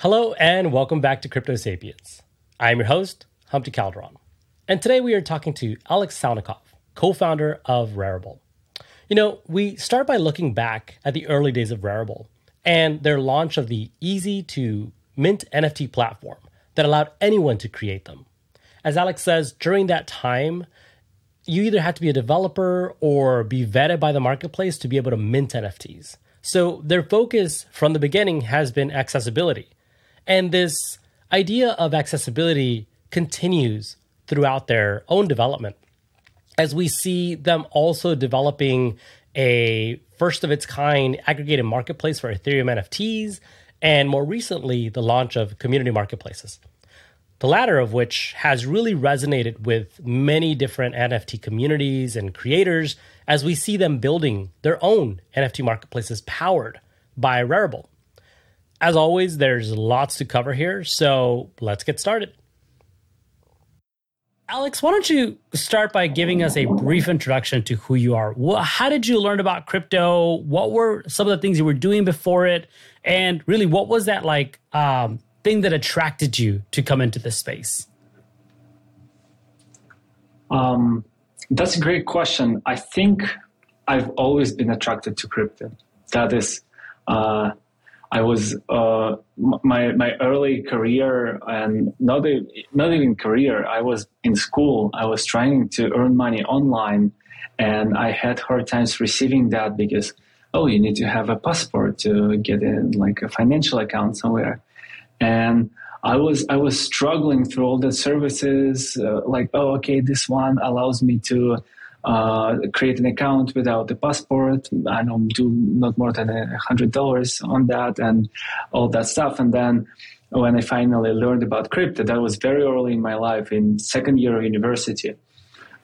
Hello and welcome back to Crypto Sapiens. I'm your host, Humpty Calderon. And today we are talking to Alex Salnikov, co-founder of Rarible. You know, we start by looking back at the early days of Rarible and their launch of the easy to mint NFT platform that allowed anyone to create them. As Alex says, during that time, you either had to be a developer or be vetted by the marketplace to be able to mint NFTs. So their focus from the beginning has been accessibility and this idea of accessibility continues throughout their own development as we see them also developing a first of its kind aggregated marketplace for Ethereum NFTs, and more recently, the launch of community marketplaces. The latter of which has really resonated with many different NFT communities and creators as we see them building their own NFT marketplaces powered by Rarible. As always, there's lots to cover here, so let's get started. Alex, why don't you start by giving us a brief introduction to who you are? How did you learn about crypto? What were some of the things you were doing before it? And really, what was that like um, thing that attracted you to come into this space? Um, that's a great question. I think I've always been attracted to crypto. That is, uh, I was uh, my my early career and not not even career. I was in school. I was trying to earn money online, and I had hard times receiving that because oh, you need to have a passport to get in like a financial account somewhere, and I was I was struggling through all the services. Uh, like oh, okay, this one allows me to uh, create an account without a passport. I don't do not more than a hundred dollars on that and all that stuff. And then when I finally learned about crypto, that was very early in my life in second year of university.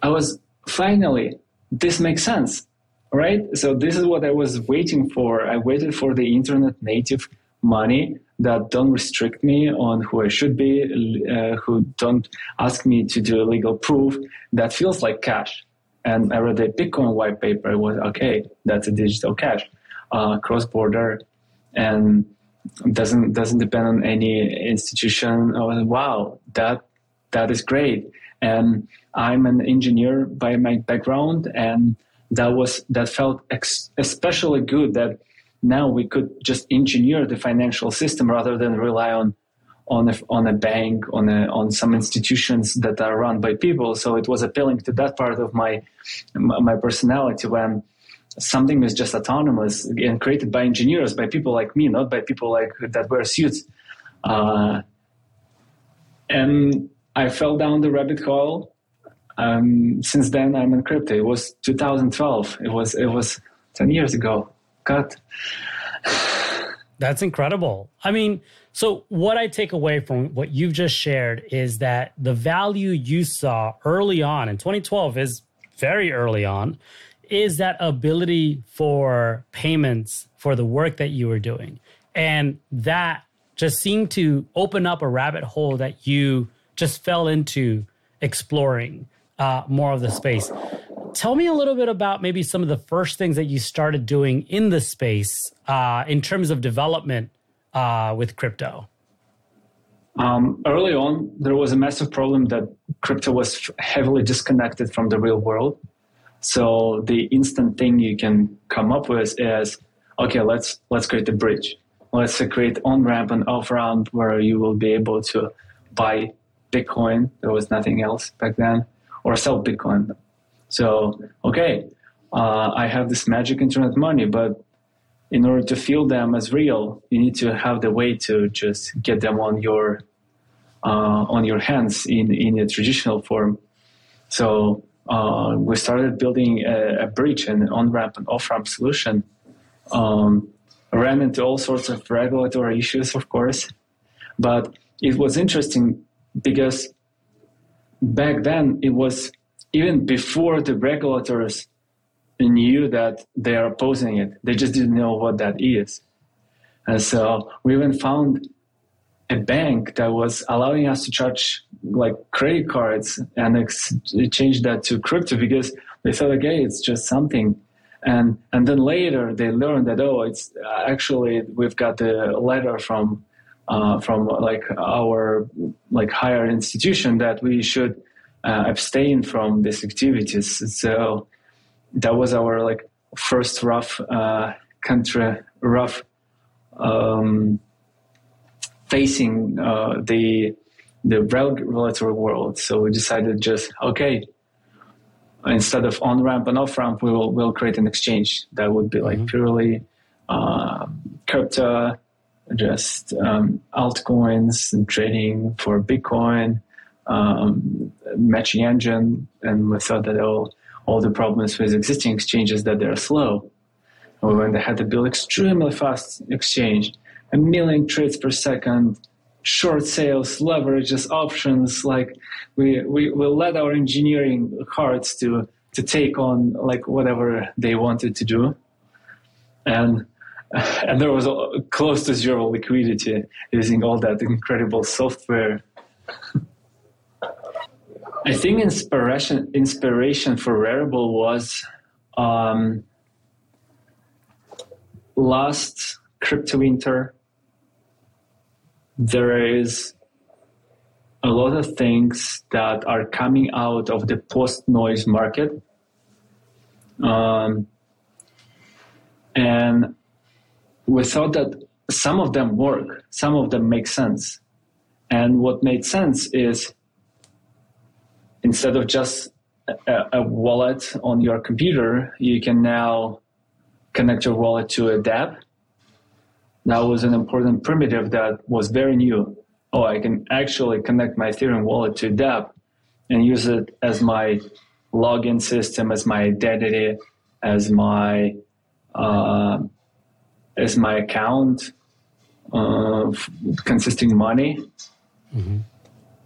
I was finally, this makes sense, right? So this is what I was waiting for. I waited for the internet native money that don't restrict me on who I should be, uh, who don't ask me to do a legal proof. That feels like cash and I read the Bitcoin white paper. It was okay. That's a digital cash, uh, cross border, and doesn't doesn't depend on any institution. Was wow, that that is great. And I'm an engineer by my background, and that was that felt ex- especially good that now we could just engineer the financial system rather than rely on on a, on a bank, on a, on some institutions that are run by people. So it was appealing to that part of my my personality when something is just autonomous and created by engineers, by people like me, not by people like that wear suits. Uh, and I fell down the rabbit hole. Um, since then, I'm in crypto. It was 2012. It was it was 10 years ago. Cut. That's incredible. I mean, so what I take away from what you've just shared is that the value you saw early on in 2012 is very early on is that ability for payments for the work that you were doing. And that just seemed to open up a rabbit hole that you just fell into exploring uh, more of the space tell me a little bit about maybe some of the first things that you started doing in the space uh, in terms of development uh, with crypto. Um, early on, there was a massive problem that crypto was heavily disconnected from the real world. So the instant thing you can come up with is, okay, let's let's create a bridge. Let's create on ramp and off ramp where you will be able to buy Bitcoin. There was nothing else back then, or sell Bitcoin. So, okay, uh, I have this magic internet money, but in order to feel them as real, you need to have the way to just get them on your uh, on your hands in in a traditional form. So uh, we started building a, a bridge and on ramp and off ramp solution. Um, ran into all sorts of regulatory issues, of course, but it was interesting because back then it was even before the regulators knew that they are opposing it, they just didn't know what that is. And so we even found a bank that was allowing us to charge like credit cards and ex- change that to crypto because they thought, okay, it's just something. And and then later they learned that oh, it's actually we've got a letter from uh, from like our like higher institution that we should uh, abstain from these activities. So that was our like first rough uh, country rough um, facing uh, the the regulatory world. So we decided just okay, instead of on ramp and off ramp, we will will create an exchange that would be like mm-hmm. purely uh, crypto, just um, altcoins and trading for Bitcoin, um, matching engine, and we thought that all all the problems with existing exchanges that they're slow. And when they to build extremely fast exchange, a million trades per second, short sales, leverages, options. Like we we will let our engineering hearts to to take on like whatever they wanted to do, and and there was close to zero liquidity using all that incredible software. I think inspiration inspiration for Rarible was um, last crypto winter there is a lot of things that are coming out of the post noise market. Um, and we thought that some of them work, some of them make sense. And what made sense is instead of just a, a wallet on your computer, you can now connect your wallet to a dApp that was an important primitive that was very new. Oh, I can actually connect my Ethereum wallet to dApp and use it as my login system, as my identity, as my uh, as my account uh, consisting money. Mm-hmm.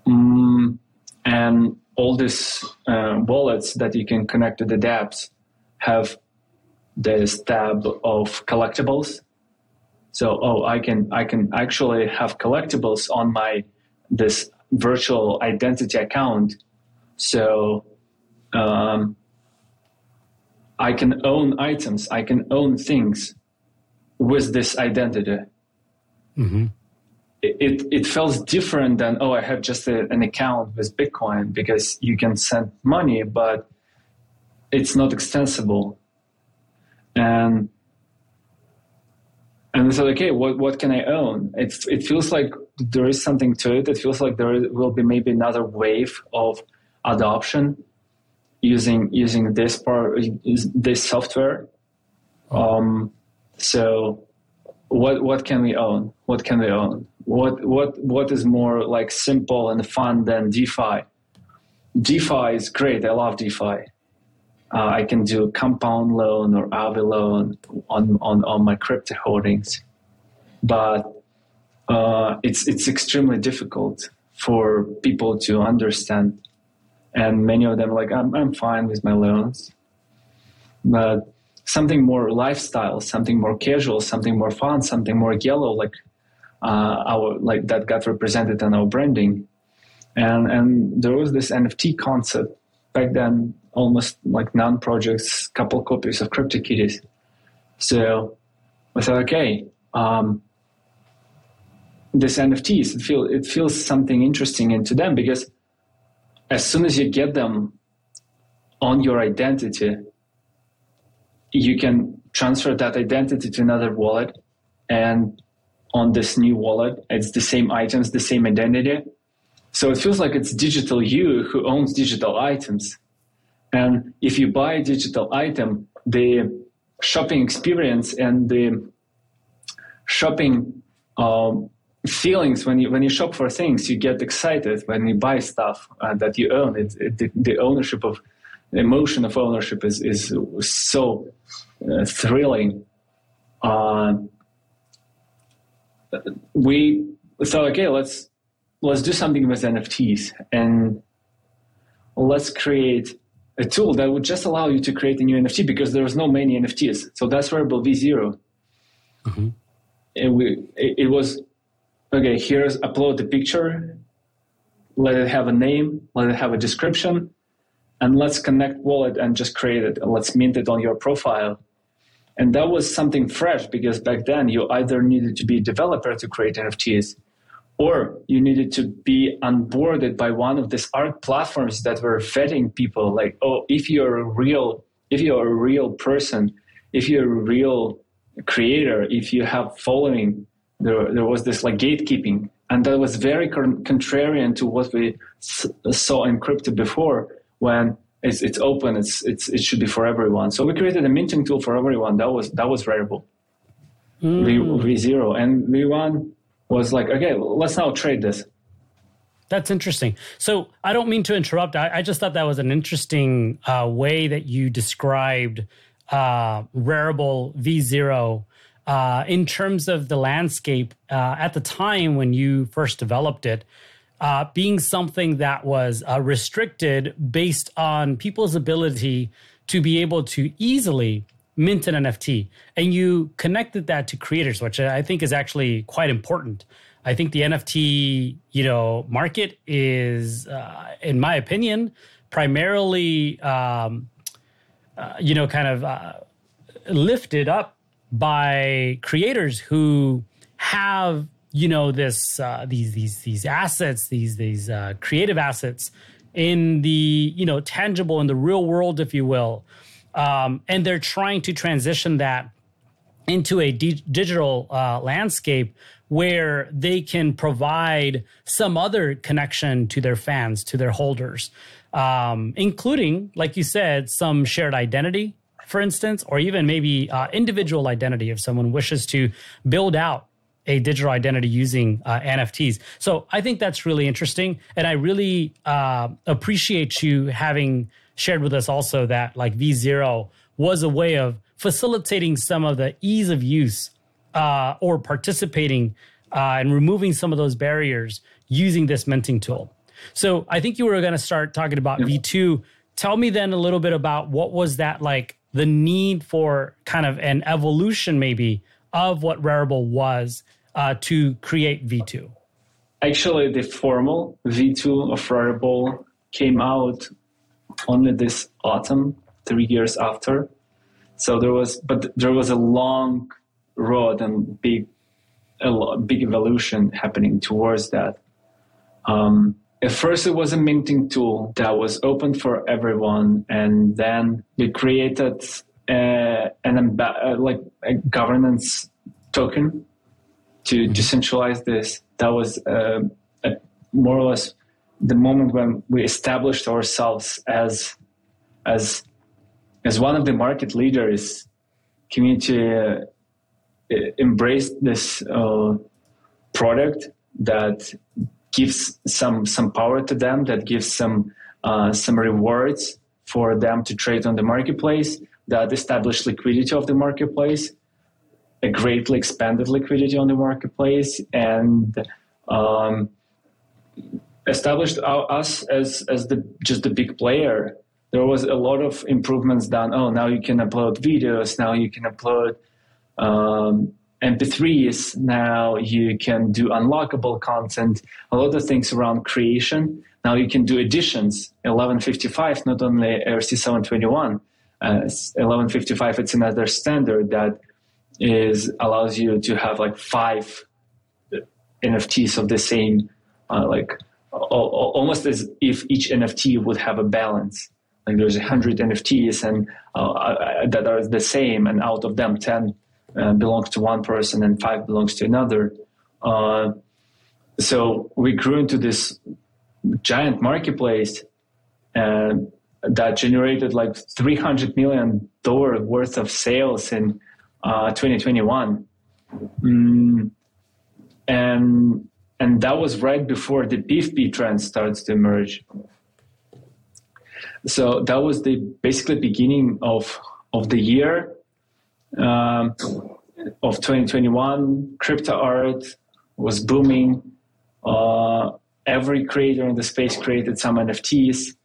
Mm, and all these uh, wallets that you can connect to the dApps have this tab of collectibles so, oh, I can I can actually have collectibles on my this virtual identity account. So, um, I can own items. I can own things with this identity. Mm-hmm. It, it, feels different than oh I have just a, an account with Bitcoin because you can send money, but it's not extensible. And and I said, okay, what, what can I own? It, it feels like there is something to it. It feels like there will be maybe another wave of adoption using using this part, this software. Um, so, what what can we own? What can we own? What what what is more like simple and fun than DeFi? DeFi is great. I love DeFi. Uh, I can do a compound loan or Aave loan on, on, on my crypto holdings. But uh, it's, it's extremely difficult for people to understand. And many of them like, I'm, I'm fine with my loans. But something more lifestyle, something more casual, something more fun, something more yellow, like uh, our like that got represented in our branding. And and there was this NFT concept back then almost like non projects couple copies of CryptoKitties. So I thought, okay, um, this NFTs, it, feel, it feels something interesting into them because as soon as you get them on your identity, you can transfer that identity to another wallet and on this new wallet, it's the same items, the same identity. So it feels like it's digital you who owns digital items. And if you buy a digital item, the shopping experience and the shopping um, feelings when you when you shop for things, you get excited when you buy stuff uh, that you own. It, it, the, the, ownership of the emotion of ownership is is so uh, thrilling. Uh, we thought, okay, let's let's do something with NFTs and let's create a tool that would just allow you to create a new NFT because there's no many NFTs. So that's Rarible V0. Mm-hmm. And we, it, it, was, okay, here's upload the picture, let it have a name, let it have a description, and let's connect wallet and just create it. And let's mint it on your profile. And that was something fresh because back then you either needed to be a developer to create NFTs or you needed to be onboarded by one of these art platforms that were vetting people. Like oh if you're a real if you're a real person if you're a real creator if you have following there, there was this like gatekeeping. And that was very con- contrarian to what we s- saw in crypto before when it's, it's open. It's, it's it should be for everyone. So we created a minting tool for everyone. That was that was Rarible. Mm. v, v0 and v1 was like okay let's now trade this. That's interesting. So I don't mean to interrupt. I, I just thought that was an interesting uh, way that you described uh, Rarible V0 uh, in terms of the landscape uh, at the time when you first developed it, uh, being something that was uh, restricted based on people's ability to be able to easily mint an NFT. And you connected that to creators, which I think is actually quite important. I think the NFT, you know, market is, uh, in my opinion, primarily, um, uh, you know, kind of lifted up by creators who have you know this uh, these these these assets these these uh, creative assets in the you know tangible in the real world if you will. Um, and they're trying to transition that into a di- digital uh, landscape where they can provide some other connection to their fans to their holders um, including like you said some shared identity for instance, or even maybe uh, individual identity if someone wishes to build out a digital identity using uh, NFTs. So I think that's really interesting. And I really uh, appreciate you having shared with us also that like V0 was a way of facilitating some of the ease of use uh, or participating uh, and removing some of those barriers using this minting tool. So I think you were going to start talking about V2. Tell me then a little bit about what was that like the need for kind of an evolution, maybe, of what Rarible was uh, to create V2? Actually, the formal V2 of Rarible came out only this autumn, three years after. So there was, but there was a long road and big, a big evolution happening towards that. Um, at first it was a minting tool that was open for everyone and then we created uh, an uh, like a governance token to mm-hmm. decentralize this. That was uh, a, more or less the moment when we established ourselves as as as one of the market leaders. Community uh, embraced this uh, product that gives some some power to them, that gives some uh, some rewards for them to trade on the marketplace, that established liquidity of the marketplace, a greatly expanded liquidity on the marketplace, and um, established us as as the just the big player. There was a lot of improvements done. Oh, now you can upload videos. Now you can upload um, MP3s. Now you can do unlockable content, a lot of things around creation. Now you can do editions. 1155, not only ERC 721. Uh, 1155, it's another standard that is allows you to have like five NFTs of the same, uh, like almost as if each NFT would have a balance. Like there's a hundred NFTs and uh, uh, that are the same, and out of them, ten uh, belongs to one person and five belongs to another. Uh, so we grew into this giant marketplace uh, that generated like 300 million dollar worth of sales in uh, 2021 mm, and and that was right before the PFP trend starts to emerge so that was the basically beginning of of the year um, of 2021, crypto art was booming. Uh, every creator in the space created some NFTs.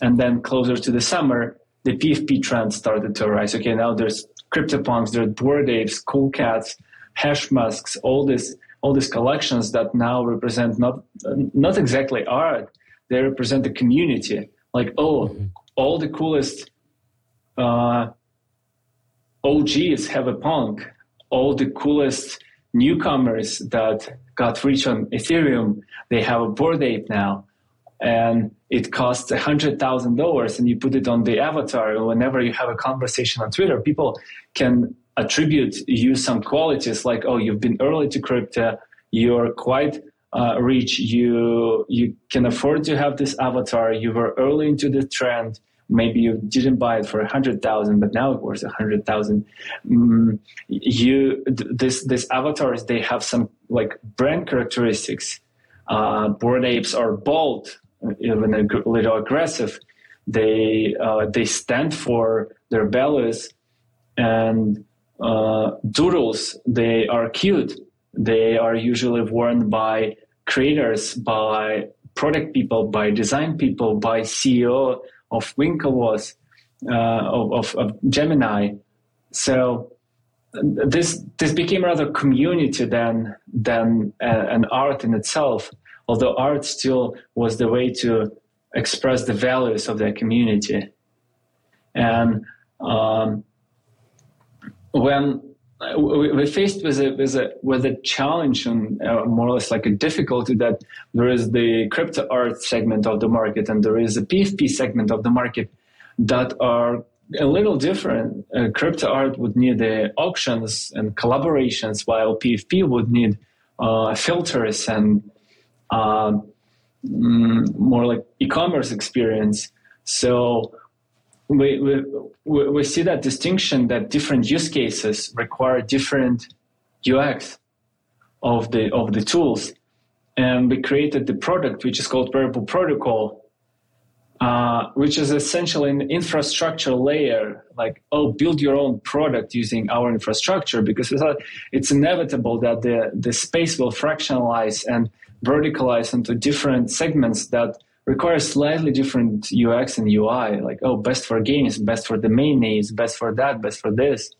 And then closer to the summer, the PFP trend started to arise. Okay, now there's CryptoPunks, there's Bored Apes, Cool Cats, Hashmasks, all this all these collections that now represent not not exactly art, they represent the community. Like, oh, mm-hmm. all the coolest uh, OGs have a punk. All the coolest newcomers that got rich on Ethereum, they have a Bored Ape now, and it costs a hundred thousand dollars, and you put it on the avatar. Whenever you have a conversation on Twitter, people can attribute you some qualities like, "Oh, you've been early to crypto. You're quite uh, rich. You you can afford to have this avatar. You were early into the trend." maybe you didn't buy it for a hundred thousand, but now it worth a hundred thousand. Mm, you this this avatars they have some like brand characteristics. Uh, bored apes are bold, even a little aggressive. They uh, they stand for their values, and uh, doodles they are cute. They are usually worn by creators, by product people, by design people, by CEO of Winklevoss, uh, of, of, of, Gemini. So this this became rather community than than uh, an art in itself. Although art still was the way to express the values of that community, and um, when we're faced with a with a with a challenge and uh, more or less like a difficulty that there is the crypto art segment of the market and there is a PFP segment of the market that are a little different. Uh, crypto art would need the auctions and collaborations, while PFP would need uh, filters and uh, mm, more like e-commerce experience. So we, we, we see that distinction that different use cases require different UX of the of the tools, and we created the product which is called Rarible Protocol, uh, which is essentially an infrastructure layer. Like, oh, build your own product using our infrastructure because it's inevitable that the the space will fractionalize and verticalize into different segments that require slightly different UX and UI. Like, oh, best for games, best for the main needs, best for that, best for this.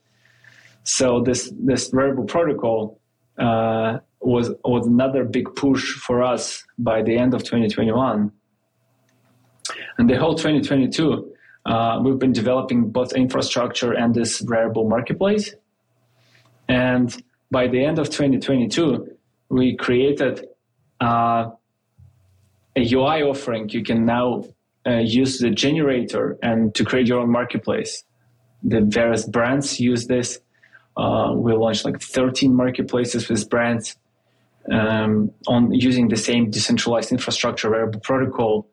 So this this Rarible protocol uh, was was another big push for us by the end of 2021, and the whole 2022. Uh, we've been developing both infrastructure and this Rarible marketplace. And by the end of 2022, we created uh, a UI offering, you can now uh, use the generator and to create your own marketplace. The various brands use this. Uh, we launched like 13 marketplaces with brands um, on using the same decentralized infrastructure, Rarible Protocol,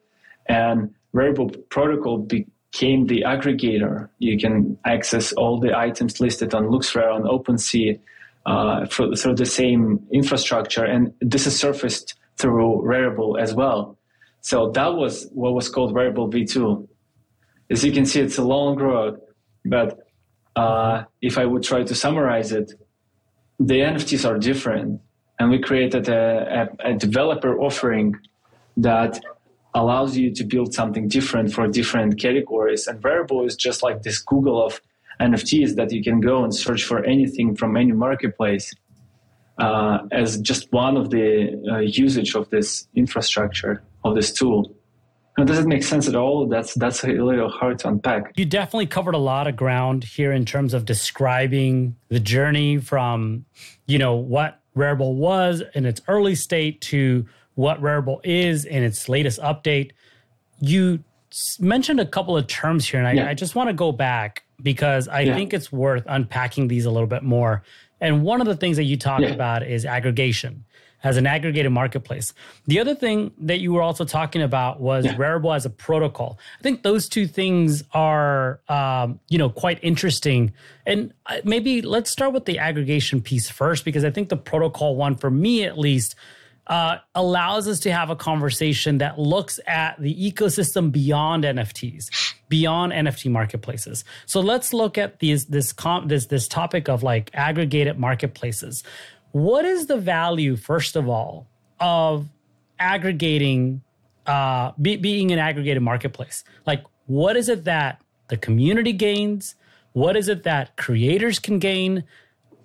and Rarible Protocol became the aggregator. You can access all the items listed on LooksRare on OpenSea uh, for, through the same infrastructure, and this is surfaced through Rarible as well. So that was what was called Rarible V2. As you can see, it's a long road, but uh, if I would try to summarize it, the NFTs are different, and we created a, a, a developer offering that allows you to build something different for different categories. And Rarible is just like this Google of NFTs that you can go and search for anything from any marketplace as just one of the uh, usage of this infrastructure of this tool. Now, does it make sense at all? That's that's a little hard to unpack. You definitely covered a lot of ground here in terms of describing the journey from, you know, what Rarible was in its early state to what Rarible is in its latest update. You mentioned a couple of terms here, and I, yeah. I just want to go back because I yeah. think it's worth unpacking these a little bit more. And one of the things that you talked yeah. about is aggregation as an aggregated marketplace. The other thing that you were also talking about was yeah. Rarible as a protocol. I think those two things are, um, you know, quite interesting. And uh, maybe let's start with the aggregation piece first, because I think the protocol one, for me at least, uh, allows us to have a conversation that looks at the ecosystem beyond NFTs, beyond NFT marketplaces. So let's look at these this com- this this topic of like aggregated marketplaces. What is the value, first of all, of aggregating, uh, be, being an aggregated marketplace? Like, what is it that the community gains? What is it that creators can gain?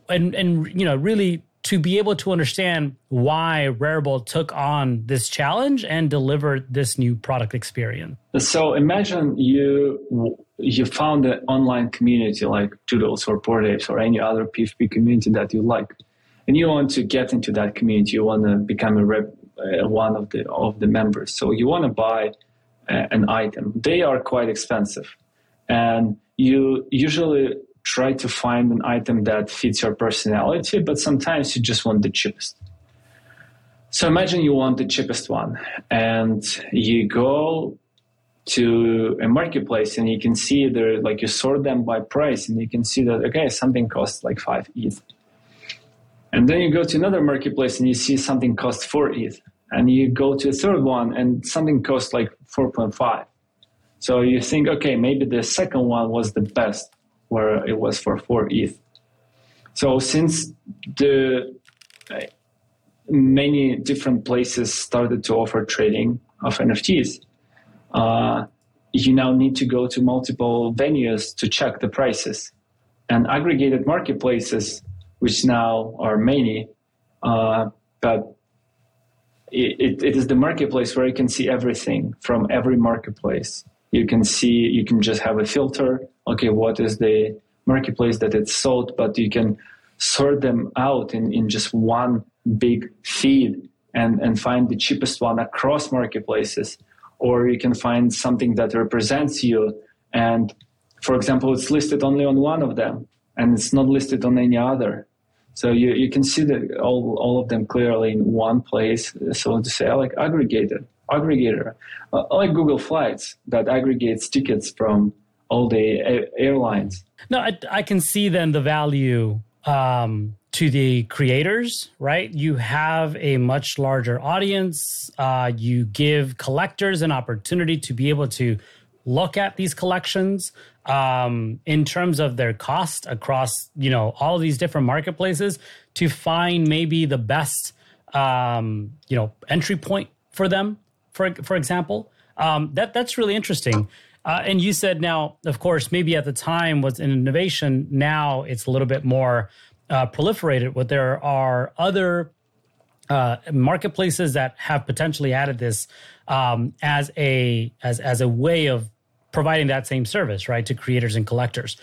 And and you know, really to be able to understand why Rarible took on this challenge and delivered this new product experience. So imagine you you found an online community like Doodles or Apes or any other PFP community that you like, and you want to get into that community. You want to become a rep, uh, one of the of the members. So you want to buy uh, an item. They are quite expensive, and you usually try to find an item that fits your personality. But sometimes you just want the cheapest. So imagine you want the cheapest one, and you go to a marketplace and you can see there like you sort them by price and you can see that okay something costs like 5 ETH and then you go to another marketplace and you see something costs 4 ETH and you go to a third one and something costs like 4.5 so you think okay maybe the second one was the best where it was for 4 ETH so since the uh, many different places started to offer trading of NFTs uh, you now need to go to multiple venues to check the prices. And aggregated marketplaces, which now are many, uh, but it, it is the marketplace where you can see everything from every marketplace. You can see, you can just have a filter. Okay, what is the marketplace that it's sold? But you can sort them out in, in just one big feed and, and find the cheapest one across marketplaces or you can find something that represents you and for example it's listed only on one of them and it's not listed on any other so you, you can see that all, all of them clearly in one place so to say like aggregator aggregator uh, like google flights that aggregates tickets from all the a- airlines no I, I can see then the value um, to the creators, right? You have a much larger audience. Uh, you give collectors an opportunity to be able to look at these collections um, in terms of their cost across, you know, all these different marketplaces to find maybe the best, um, you know, entry point for them. For for example, um, that that's really interesting. Uh, and you said now, of course, maybe at the time was an innovation. Now it's a little bit more uh, proliferated, but there are other uh, marketplaces that have potentially added this um, as a as as a way of providing that same service, right, to creators and collectors.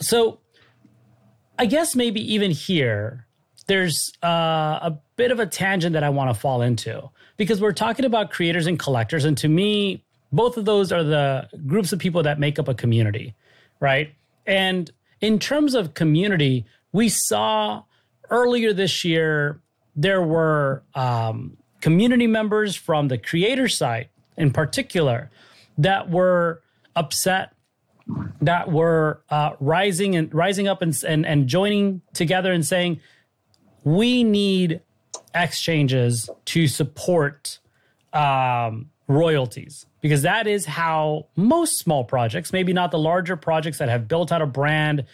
So, I guess maybe even here, there's uh, a bit of a tangent that I want to fall into because we're talking about creators and collectors, and to me, both of those are the groups of people that make up a community, right? And in terms of community, we saw earlier this year there were um, community members from the creator site in particular that were upset that were uh, rising and rising up and, and, and joining together and saying we need exchanges to support um, royalties because that is how most small projects maybe not the larger projects that have built out a brand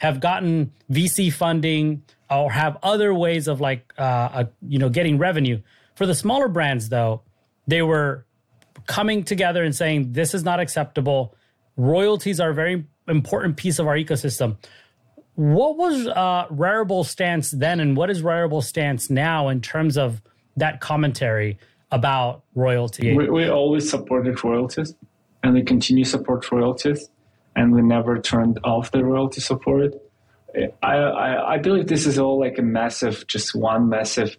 have gotten VC funding or have other ways of like uh, uh, you know getting revenue. For the smaller brands, though, they were coming together and saying this is not acceptable. Royalties are a very important piece of our ecosystem. What was uh, Rarible's stance then, and what is Rarible's stance now in terms of that commentary about royalty? We, we always supported royalties, and we continue support royalties and we never turned off the royalty support. I, I, I believe this is all like a massive, just one massive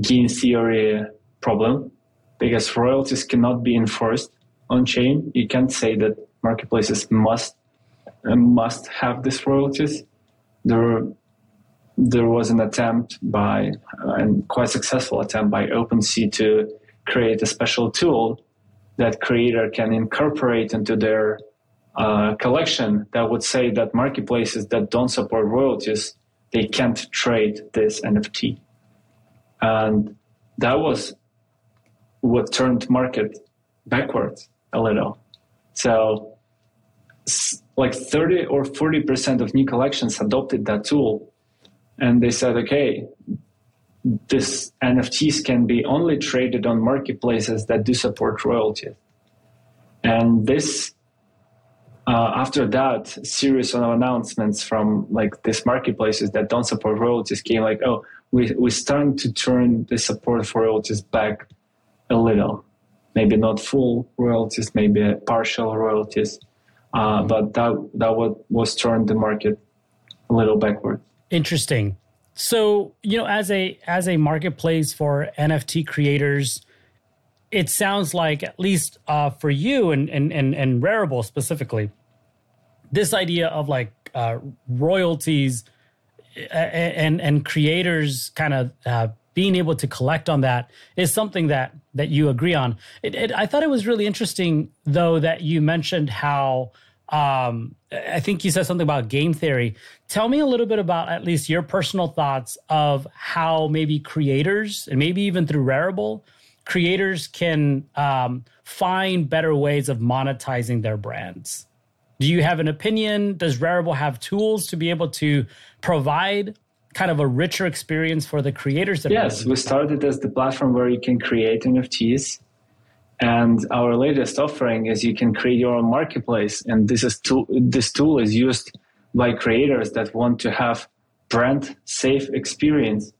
game theory problem because royalties cannot be enforced on chain. You can't say that marketplaces must must have these royalties. There, there was an attempt by, uh, and quite successful attempt by OpenSea to create a special tool that creator can incorporate into their uh, collection that would say that marketplaces that don't support royalties they can't trade this NFT, and that was what turned market backwards a little. So, like 30 or 40 percent of new collections adopted that tool, and they said, okay, this NFTs can be only traded on marketplaces that do support royalties. And this uh, after that series of announcements from like these marketplaces that don't support royalties came like oh we, we're starting to turn the support for royalties back a little. Maybe not full royalties maybe partial royalties. Uh, but that that was, was turned the market a little backward interesting So, you know, as a as a marketplace for NFT creators, it sounds like at least uh, for you and and and and Rarible specifically, this idea of like uh, royalties and and creators kind of uh, being able to collect on that is something that that you agree on. It, it, I thought it was really interesting though that you mentioned how um, I think you said something about game theory. Tell me a little bit about at least your personal thoughts of how maybe creators and maybe even through Rarible, creators can um, find better ways of monetizing their brands. Do you have an opinion? Does Rarible have tools to be able to provide kind of a richer experience for the creators? yes, we started as the platform where you can create NFTs and our latest offering is you can create your own marketplace. And this is tool, this tool is used by creators that want to have brand safe experience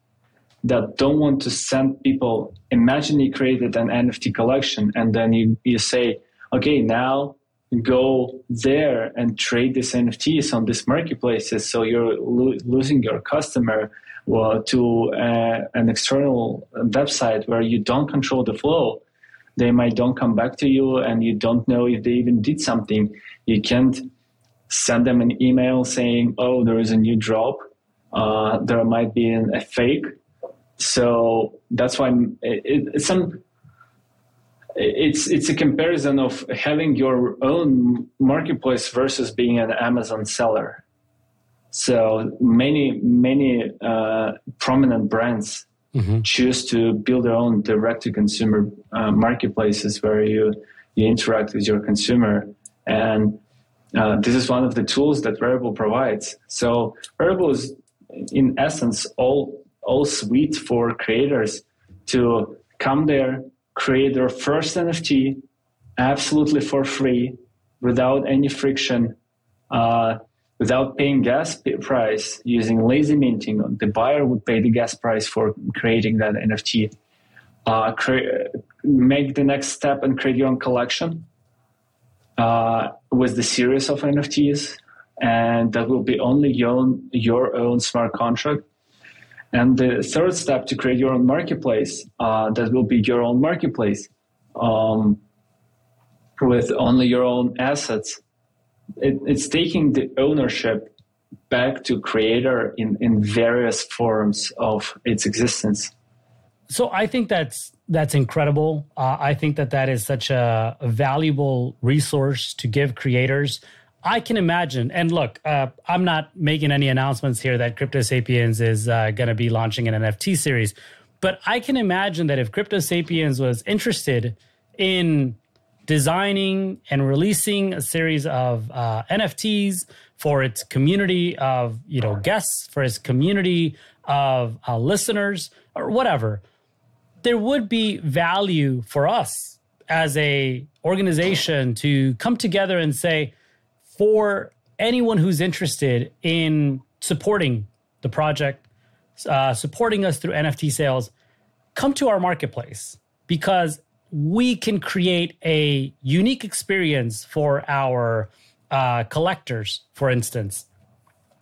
that don't want to send people. Imagine you created an NFT collection and then you, you say, okay, now go there and trade these NFTs on these marketplaces. So you're lo- losing your customer well, to uh, an external website where you don't control the flow they might don't come back to you and you don't know if they even did something you can't send them an email saying oh there is a new drop. Uh, there might be an, a fake. So that's why it, it, it's some it's it's a comparison of having your own marketplace versus being an amazon seller. So many many uh, prominent brands mm-hmm. choose to build their own direct to consumer uh, marketplaces where you you interact with your consumer and uh, this is one of the tools that Rarible provides. So Rarible is, in essence, all all suite for creators to come there, create their first NFT, absolutely for free, without any friction, uh, without paying gas price using lazy minting. The buyer would pay the gas price for creating that NFT. Uh, cre- make the next step and create your own collection uh, with the series of NFTs, and that will be only your own, your own smart contract. And the third step to create your own marketplace, uh, that will be your own marketplace um, with only your own assets it, it's taking the ownership back to creator in, in various forms of its existence. So I think that's that's incredible. Uh, I think that that is such a, a, valuable resource to give creators. I can imagine, and look, uh, I'm not making any announcements here that Crypto Sapiens is uh, going to be launching an NFT series, but I can imagine that if Crypto Sapiens was interested in designing and releasing a series of uh, NFTs for its community of you know guests, for its community of uh, listeners, or whatever. There would be value for us as a organization to come together and say, for anyone who's interested in supporting the project, uh, supporting us through NFT sales, come to our marketplace because we can create a unique experience for our uh, collectors, for instance,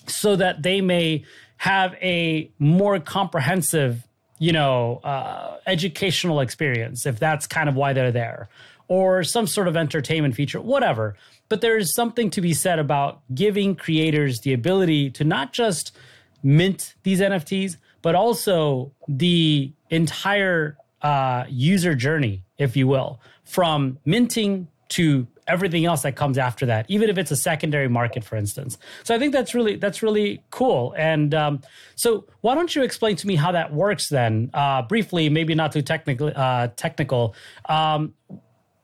so that they may have a more comprehensive, you know, uh, educational experience, if that's kind of why they're there, or some sort of entertainment feature, whatever. But there is something to be said about giving creators the ability to not just mint these NFTs, but also the entire uh, user journey if you will, from minting to everything else that comes after that, even if it's a secondary market, for instance. So I think that's really that's really cool. And um, so why don't you explain to me how that works then, uh, briefly, maybe not too technical. Uh, technical. Um,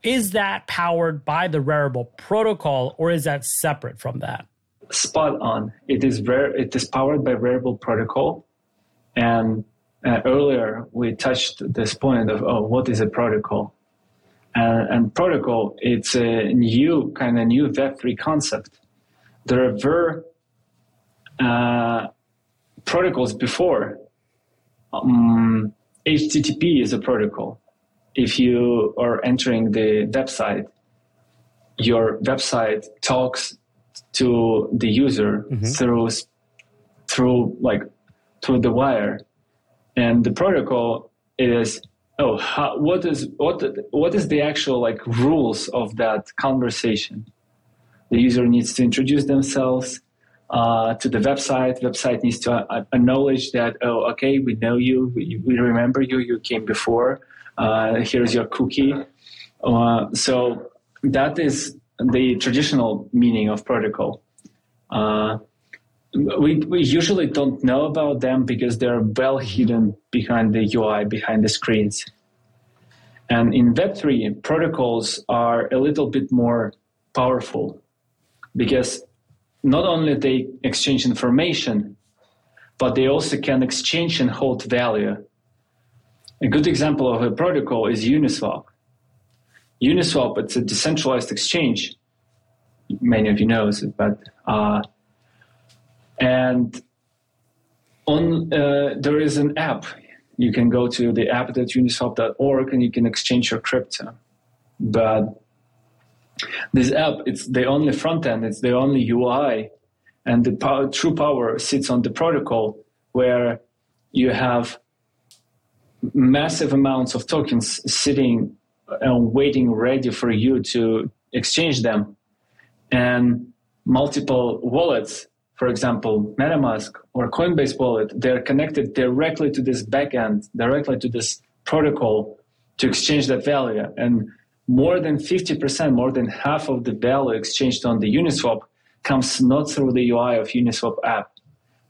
is that powered by the Rarible protocol, or is that separate from that? Spot on. It is rare. It is powered by Rarible protocol, and uh, earlier we touched this point of oh what is a protocol? And, and protocol it's a new kind of new web3 concept. There were uh, protocols before. Um, http is a protocol. If you are entering the website your website talks to the user mm-hmm. through through like through the wire, and the protocol is oh how, what is what what is the actual like rules of that conversation. The user needs to introduce themselves uh, to the website. Website needs to uh, acknowledge that oh okay we know you we, we remember you you came before. Uh, here's your cookie. Uh, so that is the traditional meaning of protocol. We, we usually don't know about them because they're well hidden behind the UI, behind the screens. And in Web3, protocols are a little bit more powerful because not only they exchange information, but they also can exchange and hold value. A good example of a protocol is Uniswap. Uniswap, it's a decentralized exchange. Many of you know it, but uh, and on uh, there is an app. You can go to the app.uniswap.org and you can exchange your crypto. But this app, it's the only front end, it's the only UI, and the power, true power sits on the protocol where you have massive amounts of tokens sitting and waiting ready for you to exchange them and multiple wallets for example metamask or coinbase wallet they're connected directly to this backend directly to this protocol to exchange that value. And more than 50% more than half of the value exchanged on the uniswap comes not through the ui of uniswap app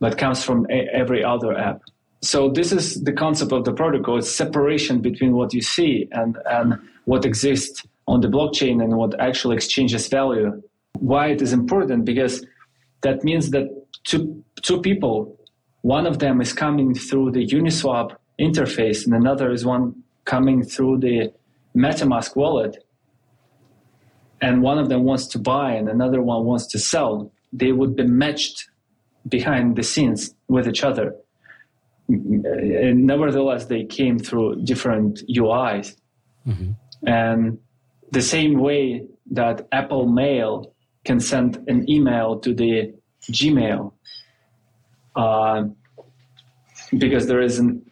but comes from a- every other app. So this is the concept of the protocol. It's separation between what you see and and what exists on the blockchain and what actually exchanges value. Why it is important? Because that means that two two people one of them is coming through the uniswap interface and another is one coming through the metamask wallet. And one of them wants to buy and another one wants to sell. They would be matched behind the scenes with each other. And nevertheless they came through different uis mm-hmm. and the same way that apple mail can send an email to the gmail uh, because there is an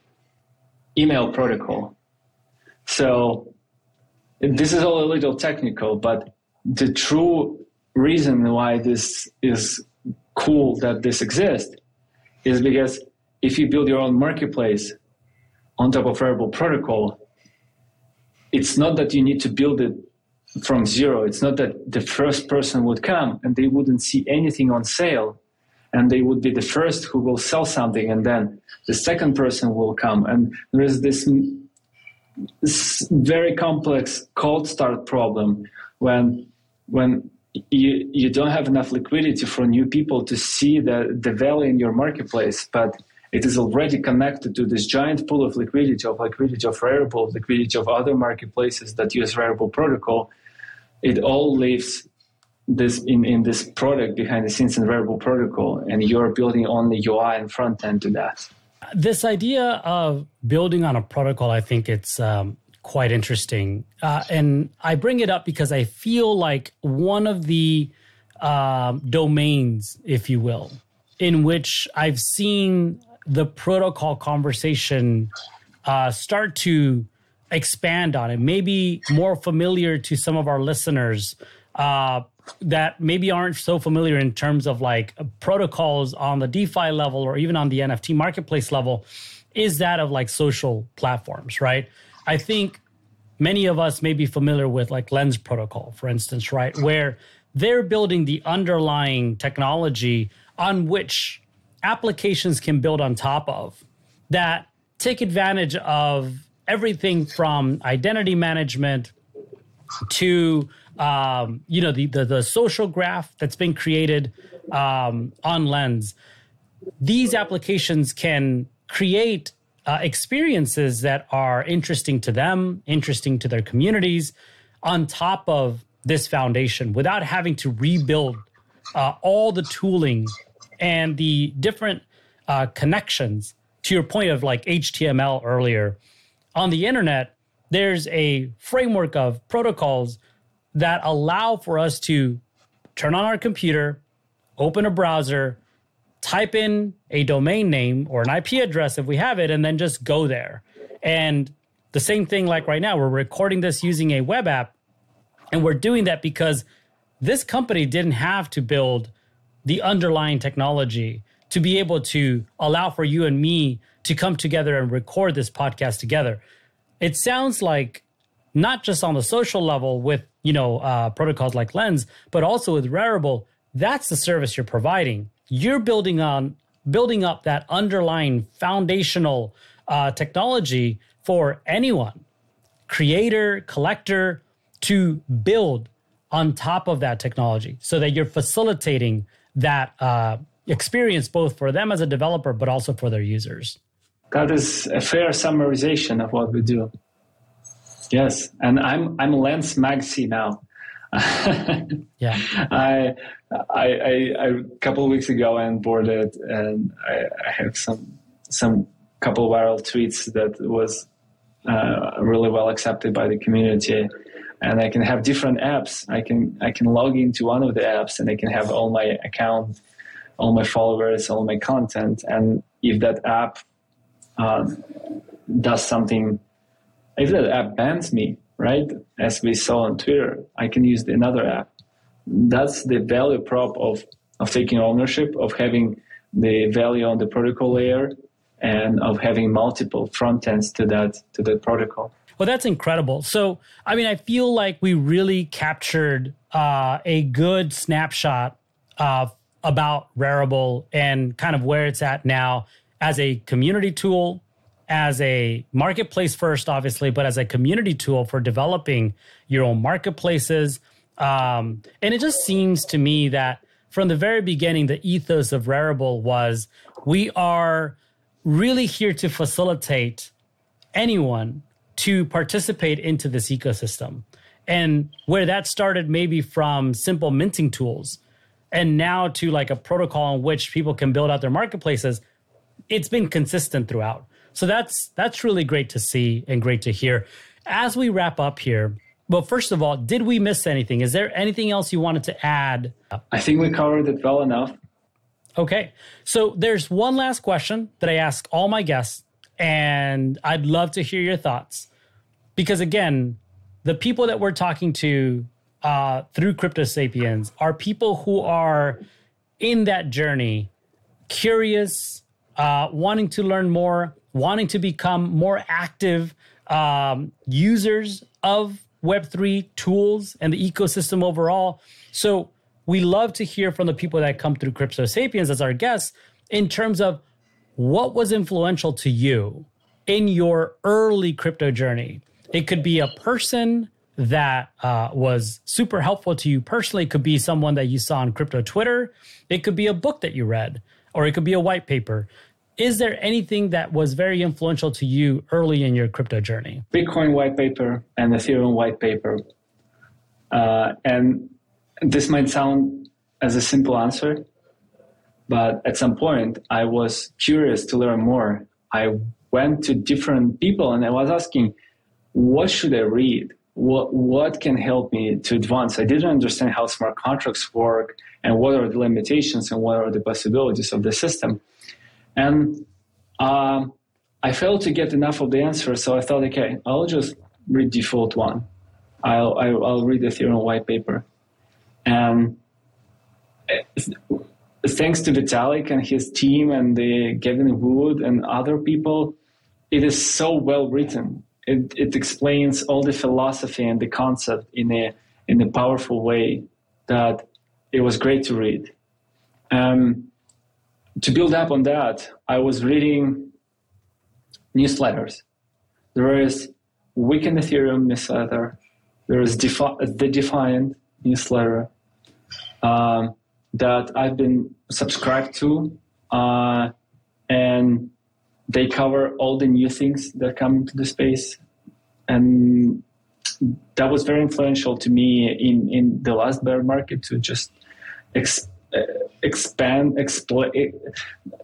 email protocol. So this is all a little technical but the true reason why this is cool that this exists is because if you build your own marketplace on top of Rarible protocol, it's not that you need to build it from zero. It's not that the first person would come and they wouldn't see anything on sale and they would be the first who will sell something and then the second person will come. And there is this, this very complex cold start problem when, when you, you don't have enough liquidity for new people to see the, the value in your marketplace, but it is already connected to this giant pool of liquidity, of liquidity of Rarible, liquidity of other marketplaces that use Rarible protocol. It all lives this in, in this product behind the scenes in Rarible protocol, and you're building only UI and front end to that. This idea of building on a protocol, I think it's um, quite interesting, uh, and I bring it up because I feel like one of the uh, domains, if you will, in which I've seen the protocol conversation uh, start to expand on it, maybe more familiar to some of our listeners uh, that maybe aren't so familiar in terms of like protocols on the DeFi level or even on the NFT marketplace level, is that of like social platforms, right? I think many of us may be familiar with like Lens Protocol, for instance, right? Where they're building the underlying technology on which applications can build on top of that take advantage of everything from identity management to um, you know the, the, the social graph that's been created um, on Lens. These applications can create uh, experiences that are interesting to them, interesting to their communities, on top of this foundation, without having to rebuild uh, all the tooling and the different uh, connections to your point of like HTML earlier on the internet, there's a framework of protocols that allow for us to turn on our computer, open a browser, type in a domain name or an IP address if we have it, and then just go there. And the same thing like right now, we're recording this using a web app, and we're doing that because this company didn't have to build the underlying technology to be able to allow for you and me to come together and record this podcast together. It sounds like not just on the social level with you know uh, protocols like Lens, but also with Rarible. That's the service you're providing. You're building on building up that underlying foundational uh, technology for anyone, creator, collector, to build on top of that technology, so that you're facilitating that uh, experience both for them as a developer, but also for their users. That is a fair summarization of what we do. Yes, and I'm I'm Lens Maxi now. yeah, I, I, I, a couple of weeks ago I onboarded, and I, I have some some couple viral tweets that was uh, really well accepted by the community, and I can have different apps. I can I can log into one of the apps, and I can have all my account, all my followers, all my content, and if that app uh, does something if that app bans me, right, as we saw on Twitter, I can use another app. That's the value prop of, of taking ownership, of having the value on the protocol layer, and of having multiple front ends to that to that protocol. Well, that's incredible. So, I mean, I feel like we really captured uh, a good snapshot of about Rarible and kind of where it's at now as a community tool, as a marketplace first, obviously, but as a community tool for developing your own marketplaces. Um, and it just seems to me that from the very beginning, the ethos of Rarible was we are really here to facilitate anyone to participate into this ecosystem. And where that started maybe from simple minting tools and now to like a protocol in which people can build out their marketplaces, it's been consistent throughout. So that's that's really great to see and great to hear. As we wrap up here, well, first of all, did we miss anything? Is there anything else you wanted to add? I think we covered it well enough. Okay. So there's one last question that I ask all my guests, and I'd love to hear your thoughts. Because again, the people that we're talking to uh, through Crypto Sapiens are people who are in that journey, curious, uh, wanting to learn more, wanting to become more active um, users of Web3 tools and the ecosystem overall. So we love to hear from the people that come through Crypto Sapiens as our guests in terms of what was influential to you in your early crypto journey. It could be a person that uh, was super helpful to you personally. It could be someone that you saw on crypto Twitter. It could be a book that you read, or it could be a white paper is there anything that was very influential to you early in your crypto journey? Bitcoin white paper and Ethereum white paper. Uh, and this might sound as a simple answer, but at some point I was curious to learn more. I went to different people and I was asking, what should I read? What, what can help me to advance? I didn't understand how smart contracts work and what are the limitations and what are the possibilities of the system. And um, I failed to get enough of the answer, so I thought, okay, I'll just read default one. I'll, I'll, read the Ethereum white paper. And thanks to Vitalik and his team and the Gavin Wood and other people, it is so well written. It, it explains all the philosophy and the concept in a in a powerful way that it was great to read. Um, to build up on that, I was reading newsletters. There is Week in Ethereum newsletter. There is Defi- the Defiant newsletter um, that I've been subscribed to, uh, and they cover all the new things that come into the space, and that was very influential to me in in the last bear market to just. Exp- expand, exploit,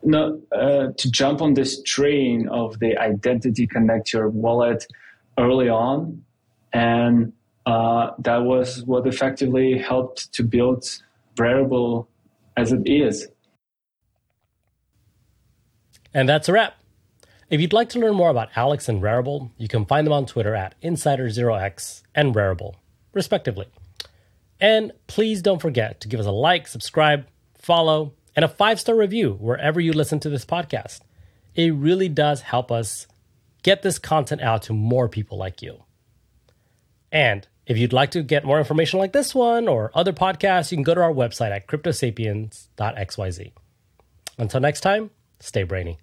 not uh, to jump on this train of the identity connect your wallet early on, and uh, that was what effectively helped to build Rarible as it is. And that's a wrap. If you'd like to learn more about Alex and Rarible, you can find them on Twitter at Insider0x and Rarible, respectively. And please don't forget to give us a like, subscribe, follow, and a five star review wherever you listen to this podcast. It really does help us get this content out to more people like you. And if you'd like to get more information like this one or other podcasts, you can go to our website at cryptosapiens.xyz. Until next time, stay brainy.